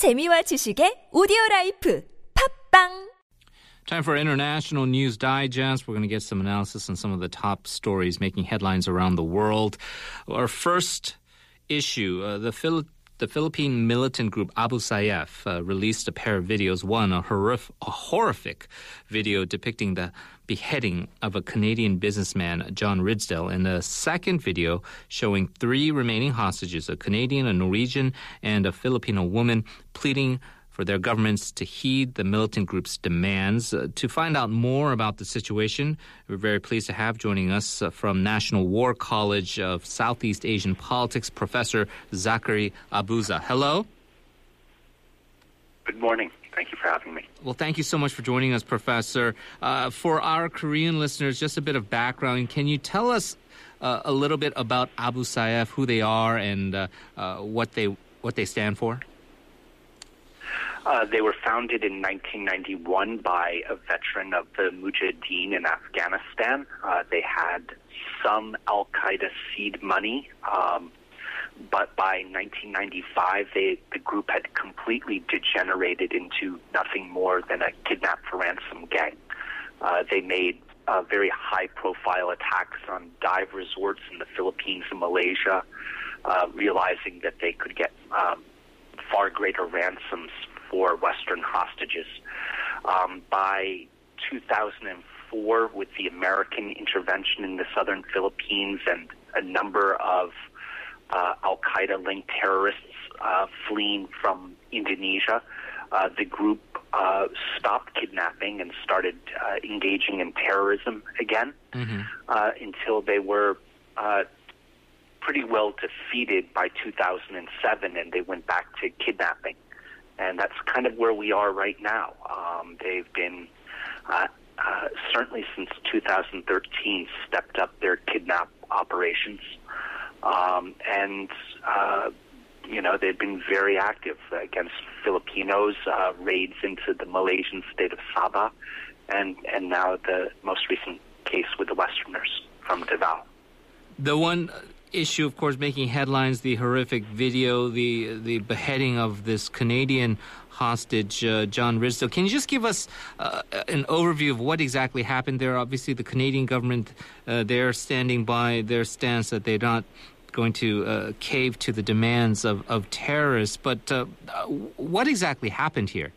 재미와 지식의 오디오 라이프 팝빵 Time for international news digest. We're going to get some analysis on some of the top stories making headlines around the world. Our first issue, uh, the Phil- the Philippine militant group Abu Sayyaf uh, released a pair of videos. One, a, horrif- a horrific video depicting the beheading of a Canadian businessman, John Ridsdale, and a second video showing three remaining hostages, a Canadian, a Norwegian, and a Filipino woman, pleading for their governments to heed the militant group's demands. Uh, to find out more about the situation, we're very pleased to have joining us uh, from National War College of Southeast Asian Politics, Professor Zachary Abuza. Hello. Good morning. Thank you for having me. Well, thank you so much for joining us, Professor. Uh, for our Korean listeners, just a bit of background. Can you tell us uh, a little bit about Abu Sayyaf, who they are, and uh, uh what they what they stand for? Uh, they were founded in 1991 by a veteran of the Mujahideen in Afghanistan. Uh, they had some Al Qaeda seed money, um, but by 1995, they, the group had completely degenerated into nothing more than a kidnap for ransom gang. Uh, they made uh, very high profile attacks on dive resorts in the Philippines and Malaysia, uh, realizing that they could get um, far greater ransoms for Western hostages. Um, by 2004, with the American intervention in the southern Philippines and a number of uh, Al Qaeda linked terrorists uh, fleeing from Indonesia, uh, the group uh, stopped kidnapping and started uh, engaging in terrorism again Mm-hmm. uh, until they were uh, pretty well defeated by 2007 and they went back to kidnapping. And that's kind of where we are right now. Um, they've been, uh, uh, certainly since 2013, stepped up their kidnap operations. Um, and, uh, you know, they've been very active against Filipinos, uh, raids into the Malaysian state of Sabah, and, and now the most recent case with the Westerners from Davao. The one issue, of course, making headlines: the horrific video, the the beheading of this Canadian hostage, uh, John Ridsdale. Can you just give us uh, an overview of what exactly happened there? Obviously, the Canadian government uh, they're standing by their stance that they're not going to uh, cave to the demands of, of terrorists. But uh, what exactly happened here?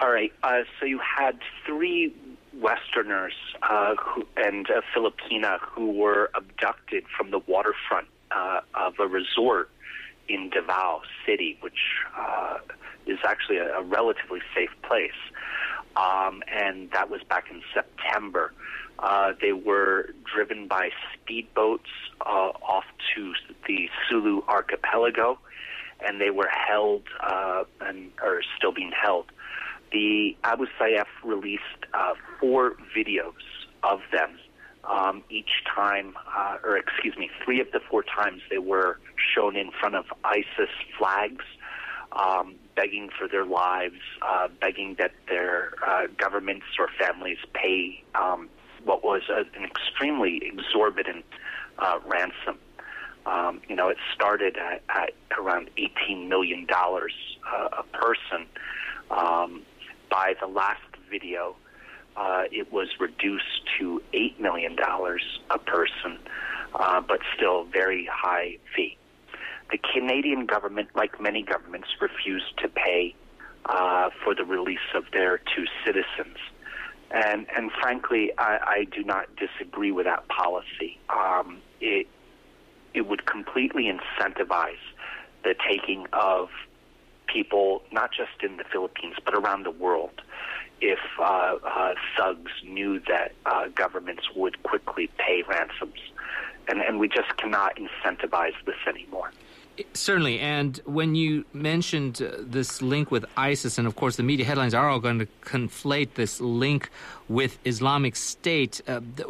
All right. Uh, so you had three Westerners uh, who, and a Filipina who were abducted from the waterfront uh, of a resort in Davao City, which uh, is actually a, a relatively safe place. Um, and that was back in September. Uh, they were driven by speedboats uh, off to the Sulu archipelago, and they were held uh, and are still being held the Abu Sayyaf released uh, four videos of them. Um, each time, uh, or excuse me, three of the four times they were shown in front of ISIS flags, um, begging for their lives, uh, begging that their uh, governments or families pay um, what was a, an extremely exorbitant uh, ransom. Um, you know, it started at, at around $18 million uh, a person. Um, by the last video, uh, it was reduced to $8 million a person, uh, but still very high fee. The Canadian government, like many governments, refused to pay uh, for the release of their two citizens. And, and frankly, I, I do not disagree with that policy. Um, it, it would completely incentivize the taking of people, not just in the Philippines, but around the world, if uh, uh, thugs knew that uh, governments would quickly pay ransoms. And, and we just cannot incentivize this anymore. Certainly, and when you mentioned uh, this link with ISIS, and of course the media headlines are all going to conflate this link with Islamic State. Uh, th-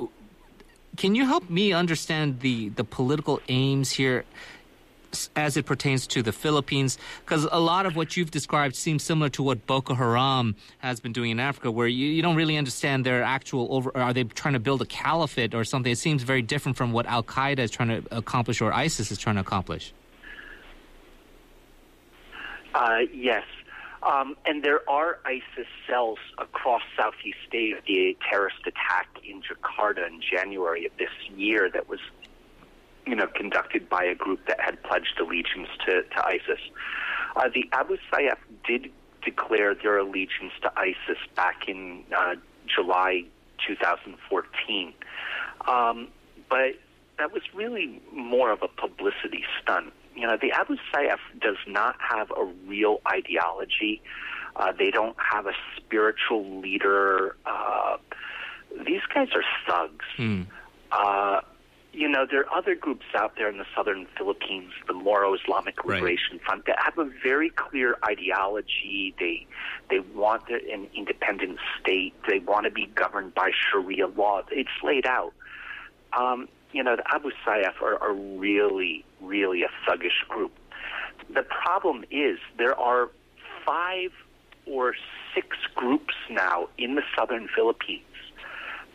can you help me understand the, the political aims here as it pertains to the Philippines? Because a lot of what you've described seems similar to what Boko Haram has been doing in Africa, where you, you don't really understand their actual over. Are they trying to build a caliphate or something? It seems very different from what Al Qaeda is trying to accomplish or ISIS is trying to accomplish. Uh, yes. Um, and there are ISIS cells across Southeast Asia. The terrorist attack in Jakarta in January of this year that was, you know, conducted by a group that had pledged allegiance to, to ISIS. Uh, the Abu Sayyaf did declare their allegiance to ISIS back in uh, July 2014. Um, but that was really more of a publicity stunt. You know, the Abu Sayyaf does not have a real ideology. Uh, they don't have a spiritual leader. Uh, these guys are thugs. Mm. Uh, you know, there are other groups out there in the southern Philippines, the Moro Islamic Liberation right. Front, that have a very clear ideology. They they want an independent state. They want to be governed by Sharia law. It's laid out. Um, you know, the Abu Sayyaf are, are really, really a thuggish group. The problem is there are five or six groups now in the southern Philippines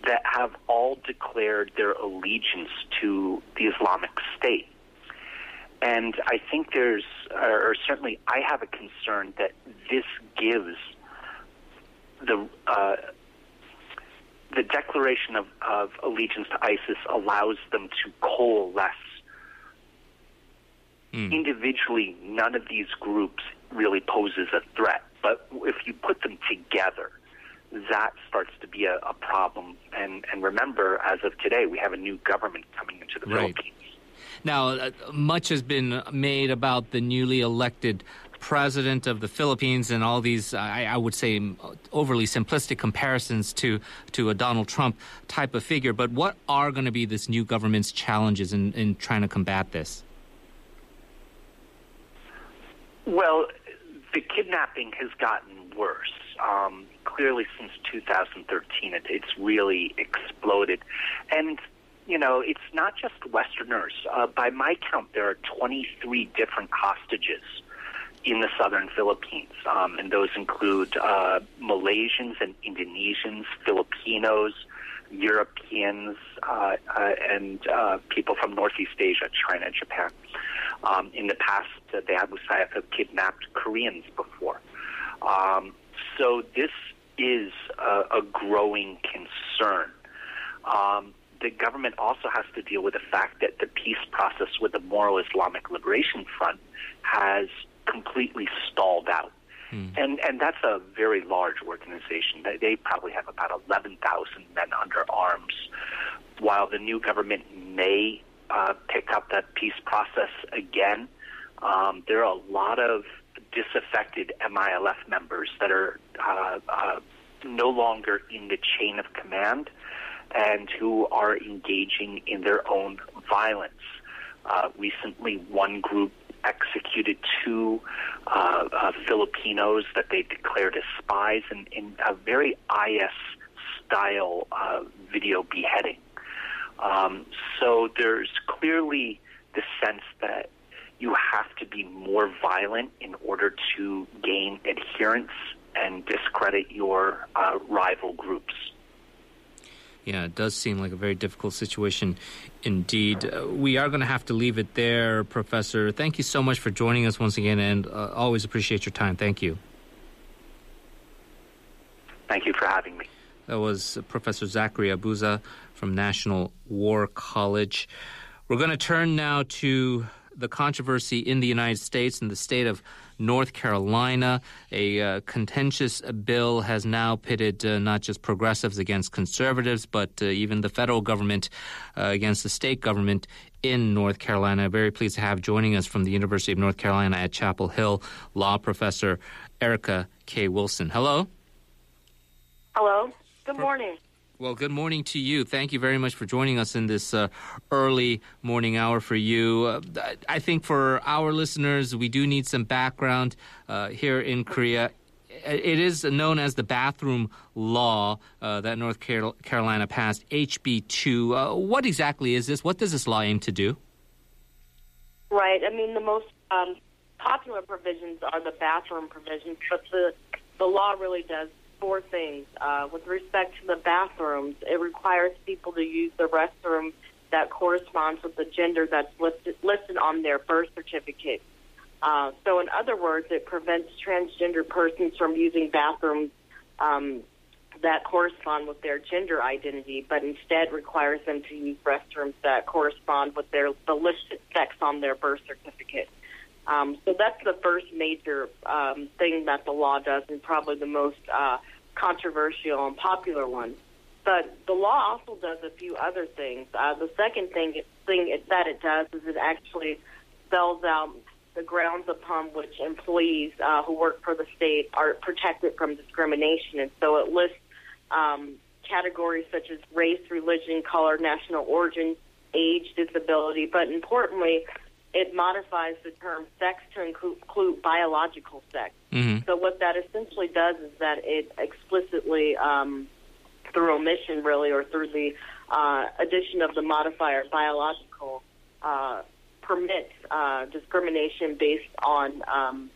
that have all declared their allegiance to the Islamic State. And I think there's, or certainly I have a concern that this gives the uh, the declaration of, of allegiance to ISIS allows them to coalesce. Mm. Individually, none of these groups really poses a threat, but if you put them together, that starts to be a, a problem. And, and remember, as of today, we have a new government coming into the right. Philippines. Now, uh, much has been made about the newly elected president of the Philippines and all these, I, I, would say, overly simplistic comparisons to, to a Donald Trump type of figure. But what are going to be this new government's challenges in, in trying to combat this? Well, the kidnapping has gotten worse. Um, clearly, since 2013, it, it's really exploded. And you know, it's not just Westerners. Uh, by my count, there are 23 different hostages in the southern Philippines, um, and those include uh, Malaysians and Indonesians, Filipinos, Europeans, uh, uh, and uh, people from Northeast Asia, China, Japan. Um, in the past, uh, the Abu Sayyaf have kidnapped Koreans before. Um, so this is a, a growing concern. Um, the government also has to deal with the fact that the peace process with the Moro Islamic Liberation Front has completely stalled out. Hmm. And and that's a very large organization. They, they probably have about 11,000 men under arms. While the new government may uh, pick up that peace process again, um, there are a lot of disaffected MILF members that are uh, uh, no longer in the chain of command and who are engaging in their own violence. Uh, recently, one group executed two uh, uh, Filipinos that they declared as spies in, in a very IS style uh, video beheading. Um, so there's clearly the sense that you have to be more violent in order to gain adherence and discredit your uh, rival groups. Yeah, it does seem like a very difficult situation indeed. Uh, we are going to have to leave it there, Professor. Thank you so much for joining us once again, and uh, always appreciate your time. Thank you. Thank you for having me. That was Professor Zachary Abuza from National War College. We're going to turn now to the controversy in the United States and the state of North Carolina. A uh, contentious bill has now pitted uh, not just progressives against conservatives, but uh, even the federal government uh, against the state government in North Carolina. Very pleased to have joining us from the University of North Carolina at Chapel Hill law professor Erika K. Wilson. Hello. Hello. Good morning. Well, good morning to you. Thank you very much for joining us in this uh, early morning hour for you. Uh, I think for our listeners, we do need some background uh, here in Korea. It is known as the bathroom law uh, that North Carolina passed, HB 2. Uh, what exactly is this? What does this law aim to do? Right. I mean, the most um, popular provisions are the bathroom provisions, but the, the law really does four things. Uh, with respect to the bathrooms, it requires people to use the restroom that corresponds with the gender that's listed, listed on their birth certificate. Uh, so, in other words, it prevents transgender persons from using bathrooms um, that correspond with their gender identity, but instead requires them to use restrooms that correspond with their the listed sex on their birth certificate. Um, so that's the first major um, thing that the law does, and probably the most uh, controversial and popular one. But the law also does a few other things. Uh, the second thing thing it, that it does is it actually spells out the grounds upon which employees uh, who work for the state are protected from discrimination, and so it lists um, categories such as race, religion, color, national origin, age, disability, but importantly, it modifies the term sex to include biological sex. Mm-hmm. So what that essentially does is that it explicitly, um, through omission really, or through the uh, addition of the modifier biological, uh, permits uh, discrimination based on um,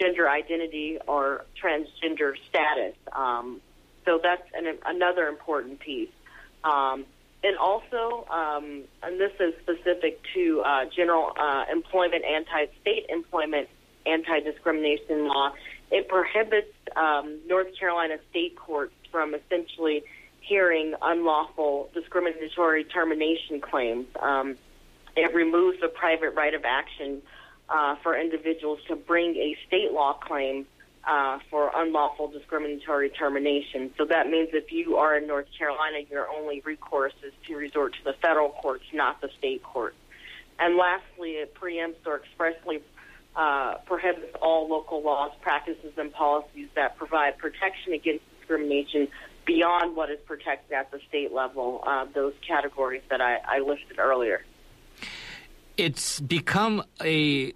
gender identity or transgender status. Um, so that's an, another important piece. Um, and also, um, and this is specific to uh, general uh, employment, anti-state employment, anti-discrimination law. It prohibits um, North Carolina state courts from essentially hearing unlawful discriminatory termination claims. Um, it removes the private right of action uh, for individuals to bring a state law claim uh, for unlawful discriminatory termination. So that means if you are in North Carolina, your only recourse is to resort to the federal courts, not the state courts. And lastly, it preempts or expressly uh, prohibits all local laws, practices, and policies that provide protection against discrimination beyond what is protected at the state level, uh, those categories that I, I listed earlier. It's become a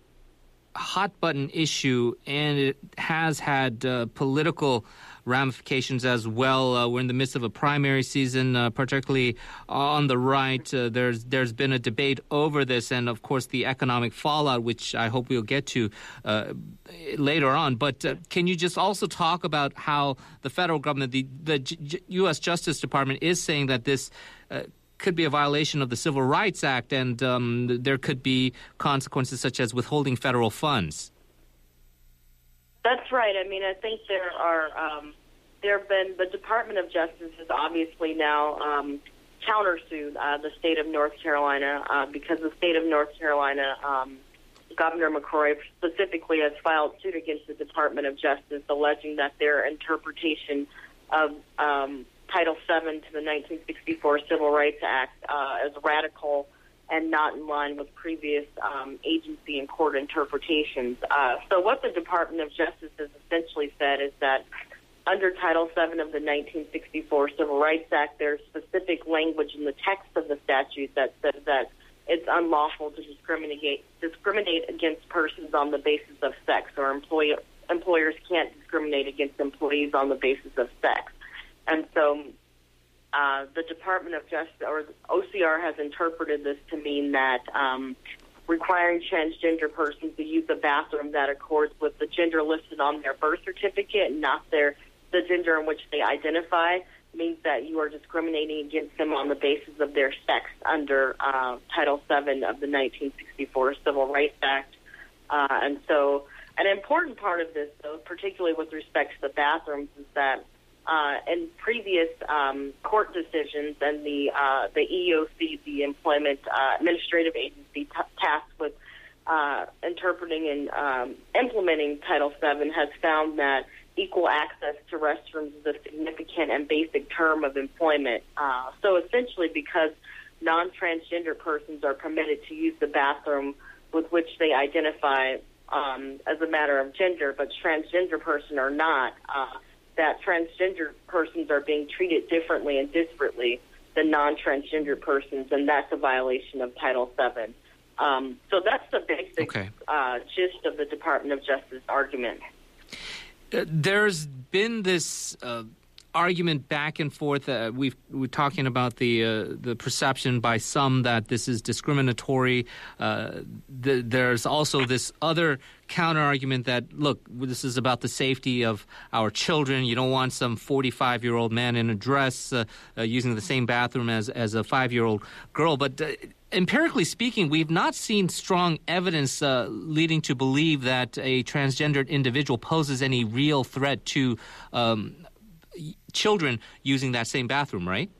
hot button issue, and it has had uh, political ramifications as well. Uh, we're in the midst of a primary season, uh, particularly on the right. Uh, there's there's been a debate over this, and of course the economic fallout, which I hope we'll get to uh, later on. But uh, can you just also talk about how the federal government, the the U.S. Justice Department, is saying that this could be a violation of the Civil Rights Act, and um, there could be consequences such as withholding federal funds. That's right. I mean, I think there are um, there have been the Department of Justice has obviously now um, countersued uh, the state of North Carolina uh, because the state of North Carolina. Um, Governor McCrory specifically has filed suit against the Department of Justice, alleging that their interpretation of um, Title VII to the 1964 Civil Rights Act uh, as radical and not in line with previous um, agency and court interpretations. Uh, so, what the Department of Justice has essentially said is that under Title VII of the 1964 Civil Rights Act, there's specific language in the text of the statute that says that it's unlawful to discriminate discriminate against persons on the basis of sex, or employ, employers can't discriminate against employees on the basis of sex. And so uh, the Department of Justice or OCR has interpreted this to mean that um, requiring transgender persons to use a bathroom that accords with the gender listed on their birth certificate not their the gender in which they identify means that you are discriminating against them on the basis of their sex under uh, Title VII of the 1964 Civil Rights Act. Uh, and so, an important part of this, though, particularly with respect to the bathrooms, is that uh, in previous um, court decisions and the uh, the EEOC, the Employment uh, Administrative Agency t- tasked with uh, interpreting and um, implementing Title VII, has found that equal access to restrooms is a significant and basic term of employment. Uh, so essentially, because non-transgender persons are permitted to use the bathroom with which they identify um, as a matter of gender, but transgender person are not. Uh, that transgender persons are being treated differently and disparately than non-transgender persons, and that's a violation of Title VII. Um, so that's the basic okay. uh, gist of the Department of Justice argument. Uh, there's been this uh, argument back and forth. Uh, we've, we're talking about the uh, the perception by some that this is discriminatory. Uh, the, there's also this other counter argument that look, this is about the safety of our children. You don't want some 45 year old man in a dress uh, uh, using the same bathroom as as a five year old girl, but. Uh, empirically speaking, we've not seen strong evidence uh, leading to believe that a transgendered individual poses any real threat to um, children using that same bathroom, right?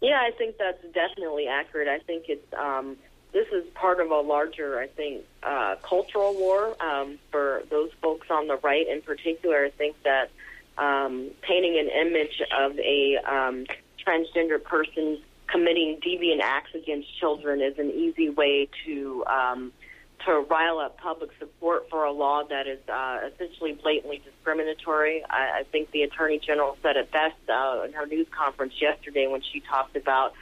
Yeah, I think that's definitely accurate. I think it's um, this is part of a larger, I think, uh, cultural war um, for those folks on the right in particular. I think that um, painting an image of a um, transgender person committing deviant acts against children is an easy way to um, to rile up public support for a law that is uh, essentially blatantly discriminatory. I, I think the Attorney General said it best uh, in her news conference yesterday when she talked about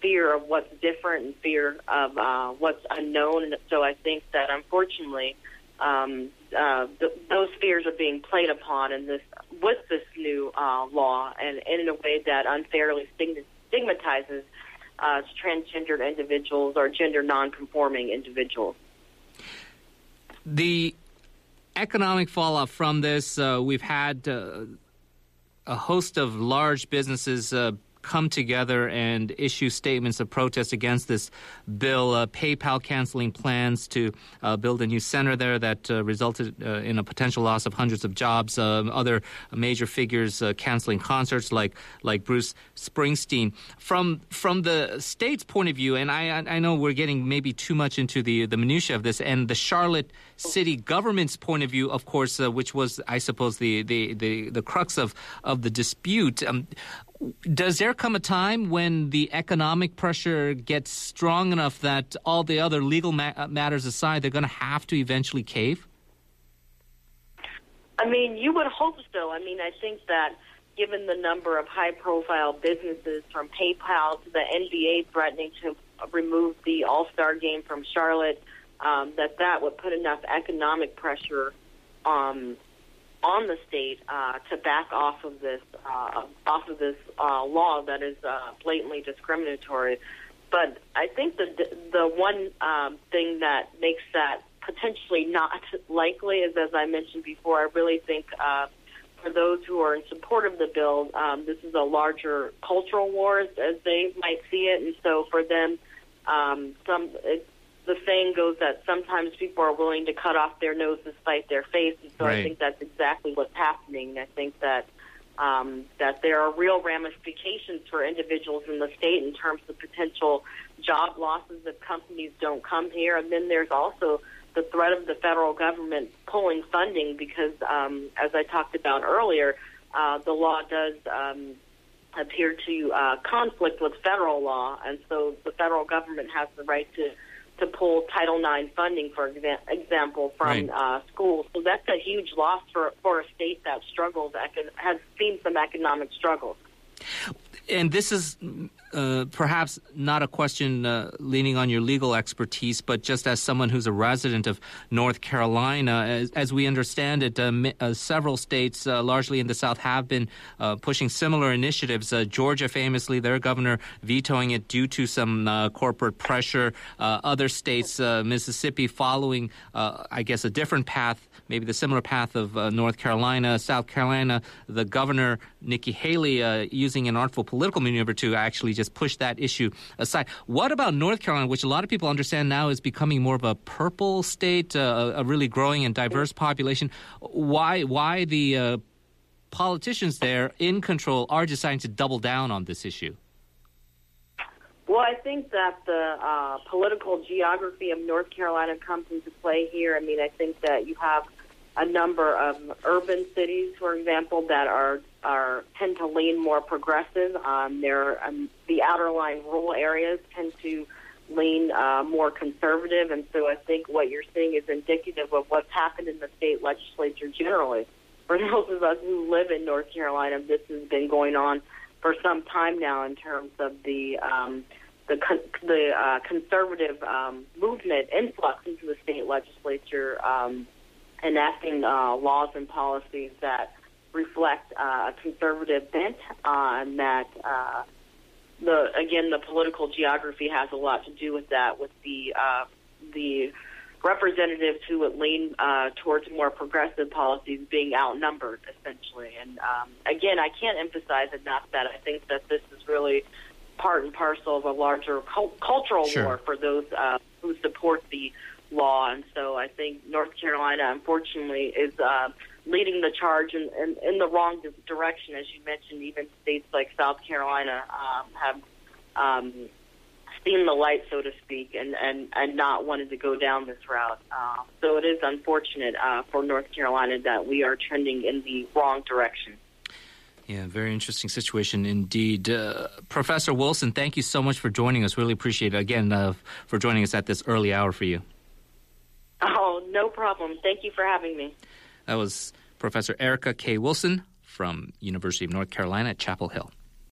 fear of what's different and fear of uh, what's unknown. And so I think that unfortunately, um, uh, th- those fears are being played upon in this with this new uh, law, and, and in a way that unfairly stigmatizes uh, transgendered individuals or gender nonconforming individuals the economic fallout from this, uh, we've had uh, a host of large businesses uh, come together and issue statements of protest against this bill. Uh, PayPal canceling plans to uh, build a new center there that uh, resulted uh, in a potential loss of hundreds of jobs. Uh, other major figures uh, canceling concerts like like Bruce Springsteen. From from the state's point of view, and I I know we're getting maybe too much into the the minutia of this, and the Charlotte city government's point of view, of course, which was I suppose the the the, the crux of of the dispute. Um, does there come a time when the economic pressure gets strong enough that all the other legal ma- uh, matters aside, they're going to have to eventually cave? I mean, you would hope so. I mean, I think that given the number of high profile businesses from PayPal to the NBA threatening to remove the All Star game from Charlotte, um, that that would put enough economic pressure um, on the state uh, to back off of this uh, off of this uh, law that is uh, blatantly discriminatory. But I think the the one um, thing that makes that potentially not likely is, as I mentioned before, I really think uh, for those who are in support of the bill, um, this is a larger cultural war, as they might see it, and so for them, um, some it, the saying goes that sometimes people are willing to cut off their nose to spite their face, and so right. I think that's exactly what's happening. I think that um, that there are real ramifications for individuals in the state in terms of potential job losses if companies don't come here, and then there's also the threat of the federal government pulling funding because, um, as I talked about earlier, uh, the law does. Um, appear to uh, conflict with federal law, and so the federal government has the right to to pull Title IX funding, for exa- example, from right. uh, schools. So that's a huge loss for for a state that struggles, that has seen some economic struggles. And this is uh, perhaps not a question uh, leaning on your legal expertise, but just as someone who's a resident of North Carolina, as, as we understand it, uh, uh several states, uh, largely in the South, have been pushing similar initiatives. Georgia, famously, their governor vetoing it due to some corporate pressure. other states, Mississippi, following, I guess, a different path maybe the similar path of North Carolina, South Carolina, the governor, Nikki Haley, using an artful political maneuver to actually just push that issue aside. What about North Carolina, which a lot of people understand now is becoming more of a purple state, uh, a really growing and diverse population? Why, why the uh, politicians there in control are deciding to double down on this issue? Well, I think that the uh, political geography of North Carolina comes into play here. I mean, I think that you have a number of urban cities, for example, that are are tend to lean more progressive. Um, there, um, the outerline rural areas tend to lean uh, more conservative, and so I think what you're seeing is indicative of what's happened in the state legislature generally. For those of us who live in North Carolina, this has been going on for some time now in terms of the um, the con- the uh, conservative um, movement influx into the state legislature, um, enacting uh, laws and policies that reflect uh, a conservative bent, and that uh, the again the political geography has a lot to do with that, with the uh, the representatives who would lean uh, towards more progressive policies being outnumbered, essentially. And um, again, I can't emphasize enough that I think that this is really part and parcel of a larger cult- cultural Sure. war for those uh, who support the law. And so I think North Carolina, unfortunately, is uh, leading the charge in, in, in the wrong direction. As you mentioned, even states like South Carolina um, have um, seen the light, so to speak, and, and, and not wanted to go down this route. Uh, so it is unfortunate uh, for North Carolina that we are trending in the wrong direction. Yeah, very interesting situation indeed. Uh, Professor Wilson, thank you so much for joining us. Really appreciate it again uh, for joining us at this early hour for you. Oh, no problem. Thank you for having me. That was Professor Erika K. Wilson from University of North Carolina at Chapel Hill.